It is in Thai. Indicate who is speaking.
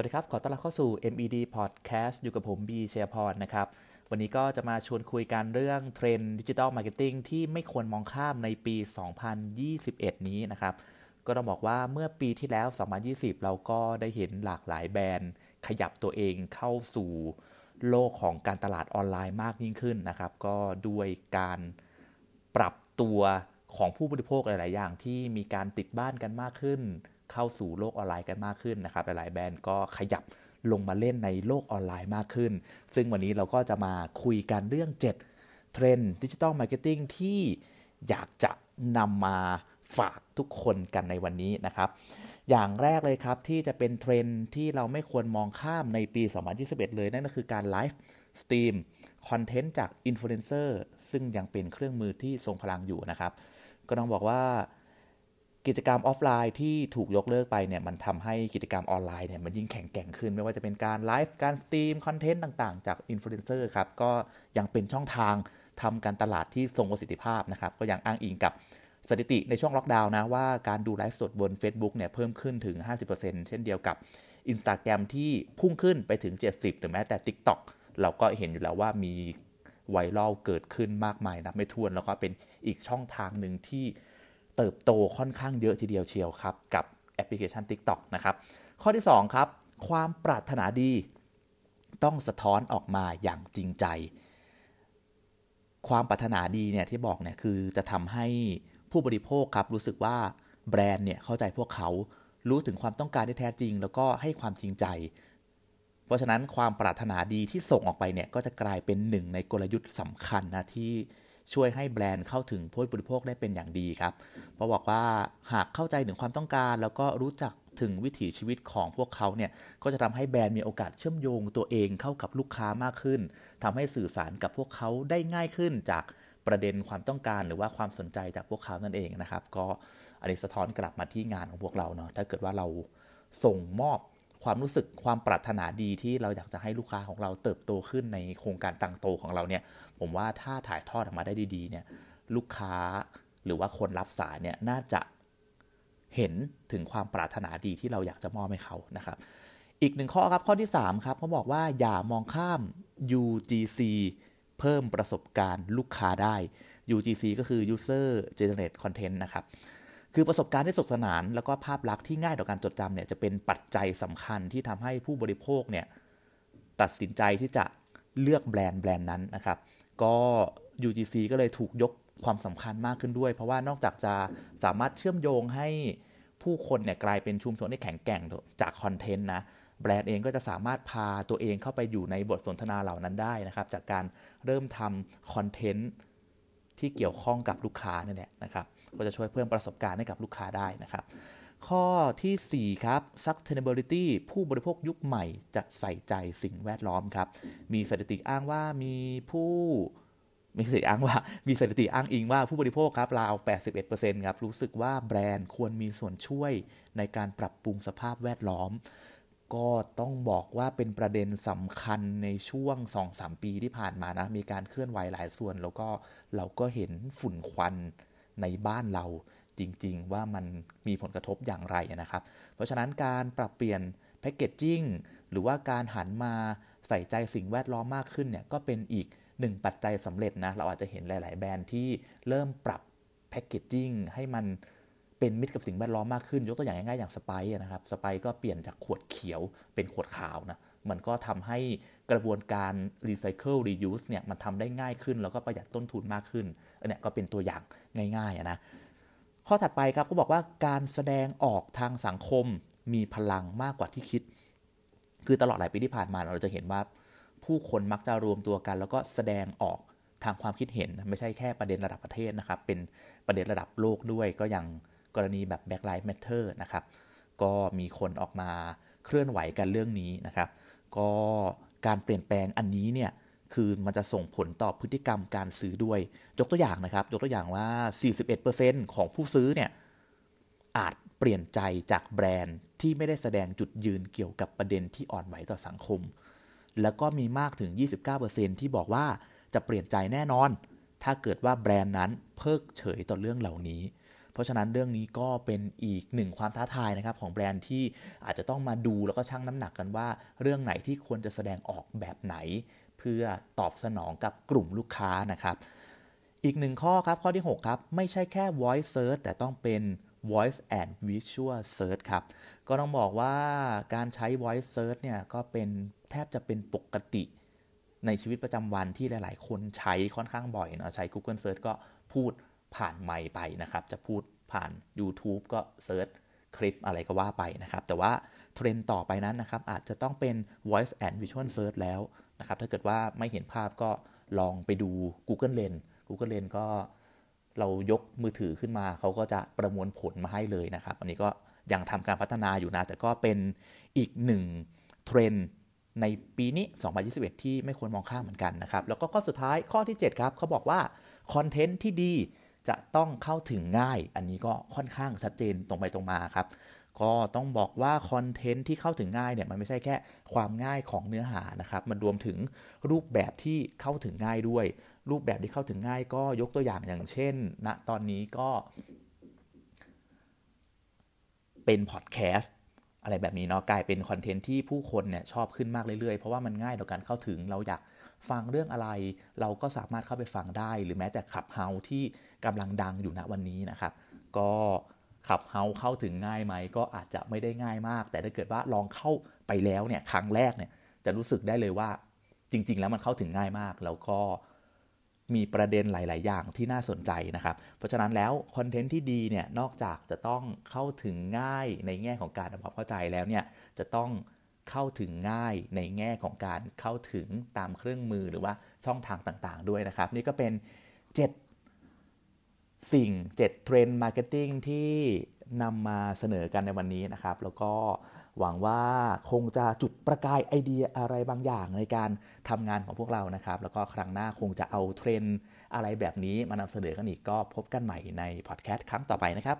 Speaker 1: วัสดีครับ ขอต้อนรับเข้าสู่ MED Podcast อยู่กับผมบีเชียพรนะครับ วันนี้ก็จะมาชวนคุยกันเรื่องเทรนด์ digital marketing ที่ไม่ควรมองข้ามในปี 2021 นี้นะครับ ก็ต้องบอกว่าเมื่อปีที่แล้ว 2020 เราก็ได้เห็นหลากหลายแบรนด์ ขยับตัวเองเข้าสู่โลกของการตลาดออนไลน์มากยิ่งขึ้นนะครับ ก็ด้วยการปรับตัวของผู้บริโภคหลาย ๆ อย่างที่มีการติดบ้านกันมากขึ้น เข้าสู่โลกออนไลน์กันมากขึ้นนะครับ หลายๆแบรนด์ก็ขยับลงมาเล่นในโลกออนไลน์มากขึ้น ซึ่งวันนี้เราก็จะมาคุยกันเรื่อง 7 เทรนด์ดิจิ t a ลมาร์เก็ตติ้งที่อยากจะนำมาฝากทุกคนกันในวันนี้นะครับ อย่างแรกเลยครับที่จะเป็นเทรนด์ที่เราไม่ควรมองข้ามในปี 2021 เลย นั่นก็คือการ live stream คอนเทนต์จากอินฟลูเอนเซอร์ซึ่งยังเป็นเครื่องมือที่ทรงพลังอยู่นะครับ ก็ต้องบอกว่า กิจกรรมออฟไลน์ที่ถูกยกเลิกไปเนี่ยมันทำให้กิจกรรมออนไลน์เนี่ยมันยิ่งแข็งแกร่งขึ้น ไม่ว่าจะเป็นการไลฟ์การ stream คอนเทนต์ต่างๆ จากอินฟลูเอนเซอร์ครับก็ยังเป็นช่องทางทำการตลาดที่ทรงประสิทธิภาพนะครับก็ยังอ้างอิงกับสถิติในช่วงล็อกดาวน์นะว่าการดูไลฟ์สดบน Facebook เนี่ยเพิ่มขึ้นถึง 50%เช่นเดียวกับ Instagram ที่พุ่งขึ้นไปถึง 70 หรือแม้แต่ TikTok เราก็เห็นอยู่แล้วว่ามีไวรัลเกิดขึ้นมากมายนับไม่ถ้วน แล้วก็เป็นอีกช่องทางหนึ่งที่ เติบโตค่อนข้างเยอะทีเดียวเชียวครับ กับแอปพลิเคชัน TikTok นะครับ ข้อที่ 2 ครับ ความปรารถนาดี ต้องสะท้อนออกมาอย่างจริงใจ ความปรารถนาดีเนี่ยที่บอกเนี่ยคือจะทำให้ผู้บริโภคครับรู้สึกว่าแบรนด์เนี่ยเข้าใจพวกเขารู้ถึงความต้องการที่แท้จริง แล้วก็ให้ความจริงใจ เพราะฉะนั้นความปรารถนาดีที่ส่งออกไปเนี่ยก็จะกลายเป็นหนึ่งในกลยุทธ์สำคัญนะที่ ช่วยให้แบรนด์เข้าถึงผู้บริโภคได้เป็นอย่างดีครับเพราะบอกว่าหากเข้าใจถึงความต้องการ แล้วก็รู้จักถึงวิถีชีวิตของพวกเขาเนี่ยก็จะทำให้แบรนด์มีโอกาสเชื่อมโยงตัวเองเข้ากับลูกค้ามากขึ้นทำให้สื่อสารกับพวกเขาได้ง่ายขึ้นจากประเด็นความต้องการหรือว่าความสนใจจากพวกเขานั่นเองนะครับ ก็อันนี้สะท้อนกลับมาที่งานของพวกเราเนาะถ้าเกิดว่าเราส่งมอบ ความรู้สึกความปรารถนาดีที่เราอยากจะให้ลูกค้าของเราเติบโตขึ้นในโครงการตังโตของเราเนี่ย ผมว่าถ้าถ่ายทอดออกมาได้ดีๆเนี่ย ลูกค้าหรือว่าคนรับสายเนี่ยน่าจะเห็นถึงความปรารถนาดีที่เราอยากจะมอบให้เขานะครับ อีกหนึ่งข้อครับข้อที่ 3 ครับเขาบอกว่าอย่ามองข้าม UGC เพิ่มประสบการณ์ลูกค้าได้ UGC ก็คือ User Generate Content นะครับ คือประสบการณ์ที่สนุกสนาน แล้วก็ภาพลักษณ์ที่ง่ายต่อการจดจำเนี่ยจะเป็นปัจจัยสำคัญที่ทำให้ผู้บริโภคเนี่ยตัดสินใจที่จะเลือกแบรนด์แบรนด์นั้นนะครับ ก็ UGC ก็เลยถูกยกความสำคัญมากขึ้นด้วย เพราะว่านอกจากจะสามารถเชื่อมโยงให้ผู้คนเนี่ยกลายเป็นชุมชนที่แข็งแกร่งจากคอนเทนต์นะแบรนด์เองก็จะสามารถพาตัวเองเข้าไปอยู่ในบทสนทนาเหล่านั้นได้นะครับ จากการเริ่มทำคอนเทนต์ ที่เกี่ยวข้องกับลูกค้านี่แหละนะครับ ก็จะช่วยเพิ่มประสบการณ์ให้กับลูกค้าได้นะครับ ข้อที่ 4 ครับ sustainability ผู้บริโภคยุคใหม่จะใส่ใจสิ่งแวดล้อมครับ มีสถิติอ้างว่ามีผู้มีสถิติอ้างว่ามีสถิติอ้างอิงว่าผู้บริโภคครับราว 81%ครับ รู้สึกว่าแบรนด์ควรมีส่วนช่วยในการปรับปรุงสภาพแวดล้อม ก็ต้องบอกว่าเป็นประเด็นสำคัญในช่วง 2-3 ปีที่ผ่านมานะ มีการเคลื่อนไหวหลายส่วน แล้วก็เราก็เห็นฝุ่นควันในบ้านเราจริง ๆ ว่ามันมีผลกระทบอย่างไรนะครับ เพราะฉะนั้นการปรับเปลี่ยนแพคเกจจิ้งหรือว่าการหันมาใส่ใจสิ่งแวดล้อมมากขึ้นเนี่ยก็เป็นอีกหนึ่งปัจจัยสำเร็จนะ เราอาจจะเห็นหลาย ๆ แบรนด์ที่เริ่มปรับแพคเกจจิ้งให้มัน เป็นมิตรกับสิ่งแวดล้อมมากขึ้น ยกตัวอย่างง่ายๆอย่างสไปซ์นะครับสไปซ์ก็เปลี่ยนจากขวดเขียวเป็นขวดขาวนะมันก็ทำให้กระบวนการรีไซเคิล reuse เนี่ยมันทำได้ง่ายขึ้น แล้วก็ประหยัดต้นทุนมากขึ้นอันนี้ก็เป็นตัวอย่างง่ายๆนะข้อถัดไปครับก็บอกว่าการแสดงออกทางสังคมมีพลังมากกว่าที่คิด คือตลอดหลายปีที่ผ่านมาเราจะเห็นว่า ผู้คนมักจะรวมตัวกัน แล้วก็แสดงออกทางความคิดเห็น ไม่ใช่แค่ประเด็นระดับประเทศนะครับ เป็นประเด็นระดับโลกด้วยก็อย่าง กรณีแบบ Black Lives Matter นะครับ ก็มีคนออกมาเคลื่อนไหวกันเรื่องนี้นะครับ ก็การเปลี่ยนแปลงอันนี้เนี่ยคือมันจะส่งผลต่อพฤติกรรมการซื้อด้วย ยกตัวอย่างนะครับ ยกตัวอย่างว่า 41%ของผู้ซื้อเนี่ยอาจเปลี่ยนใจจากแบรนด์ที่ไม่ได้แสดงจุดยืนเกี่ยวกับประเด็นที่อ่อนไหวต่อสังคม แล้วก็มีมากถึง 29%ที่บอกว่าจะเปลี่ยนใจแน่นอน ถ้าเกิดว่าแบรนด์นั้นเพิกเฉยต่อเรื่องเหล่านี้ เพราะฉะนั้นเรื่องนี้ก็เป็นอีกหนึ่งความท้าทายนะครับของแบรนด์ที่อาจจะต้องมาดูแล้วก็ชั่งน้ำหนักกันว่า เรื่องไหนที่ควรจะแสดงออกแบบไหน เพื่อตอบสนองกับกลุ่มลูกค้านะครับ อีกหนึ่งข้อครับข้อที่ 6 ครับ ไม่ใช่แค่ voice search แต่ต้องเป็น voice and visual search ครับ ก็ต้องบอกว่าการใช้ voice search เนี่ยก็เป็นแทบจะเป็นปกติในชีวิตประจำวันที่หลาย ๆ คนใช้ค่อนข้างบ่อยเนาะใช้ Google Search ก็พูด ผ่านไมค์ไปนะครับ จะพูดผ่าน YouTube ก็เซิร์ชคลิปอะไรก็ว่าไปนะครับ แต่ว่าเทรนต่อไปนั้นนะครับ อาจจะต้องเป็น voice and visual search แล้วนะครับ ถ้าเกิดว่าไม่เห็นภาพก็ลองไปดู Google Lens Google Lens ก็เรายกมือถือขึ้นมา เขาก็จะประมวลผลมาให้เลยนะครับ อันนี้ก็ยังทำการพัฒนาอยู่นะ แต่ก็เป็นอีกหนึ่งเทรนในปีนี้ 2021 ที่ไม่ควรมองข้ามเหมือนกันนะครับ แล้วก็ข้อสุดท้ายข้อที่ 7 ครับ เขาบอกว่าคอนเทนต์ที่ดี จะต้องเข้าถึงง่าย อันนี้ก็ค่อนข้างชัดเจนตรงไปตรงมาครับ ก็ต้องบอกว่าคอนเทนต์ที่เข้าถึงง่ายเนี่ยมันไม่ใช่แค่ความง่ายของเนื้อหานะครับ มันรวมถึงรูปแบบที่เข้าถึงง่ายด้วย รูปแบบที่เข้าถึงง่าย ก็ยกตัวอย่างอย่างเช่นณนะตอนนี้ก็ เป็นพอดแคสต์อะไรแบบนี้เนาะกลายเป็นคอนเทนต์ที่ผู้คนเนี่ยชอบขึ้นมากเรื่อยๆ เพราะว่ามันง่ายต่อการเข้าถึงเราอยาก ฟังเรื่องอะไร เราก็สามารถเข้าไปฟังได้ หรือแม้แต่ขับเฮาที่กำลังดังอยู่ณวันนี้นะครับ ก็ขับเฮาเข้าถึงง่ายไหม ก็อาจจะไม่ได้ง่ายมาก แต่ถ้าเกิดว่าลองเข้าไปแล้วเนี่ยครั้งแรกเนี่ยจะรู้สึกได้เลยว่าจริง ๆ แล้วมันเข้าถึงง่ายมาก แล้วก็มีประเด็นหลาย ๆ อย่างที่น่าสนใจนะครับ เพราะฉะนั้นแล้วคอนเทนต์ที่ดีเนี่ยนอกจากจะต้องเข้าถึงง่ายในแง่ของการทำความเข้าใจแล้วเนี่ยจะต้อง เข้าถึงง่ายในแง่ของการเข้าถึงตามเครื่องมือหรือว่าช่องทางต่างๆ ด้วยนะครับ นี่ก็เป็น 7 สิ่ง 7 เทรนด์ marketing ที่นำมาเสนอกันในวันนี้นะครับ แล้วก็หวังว่าคงจะจุดประกายไอเดียอะไรบางอย่างในการทำงานของพวกเรานะครับ แล้วก็ครั้งหน้าคงจะเอาเทรนด์อะไรแบบนี้มานำเสนอกันอีกก็พบกันใหม่ในพอดแคสต์ครั้งต่อไปนะครับ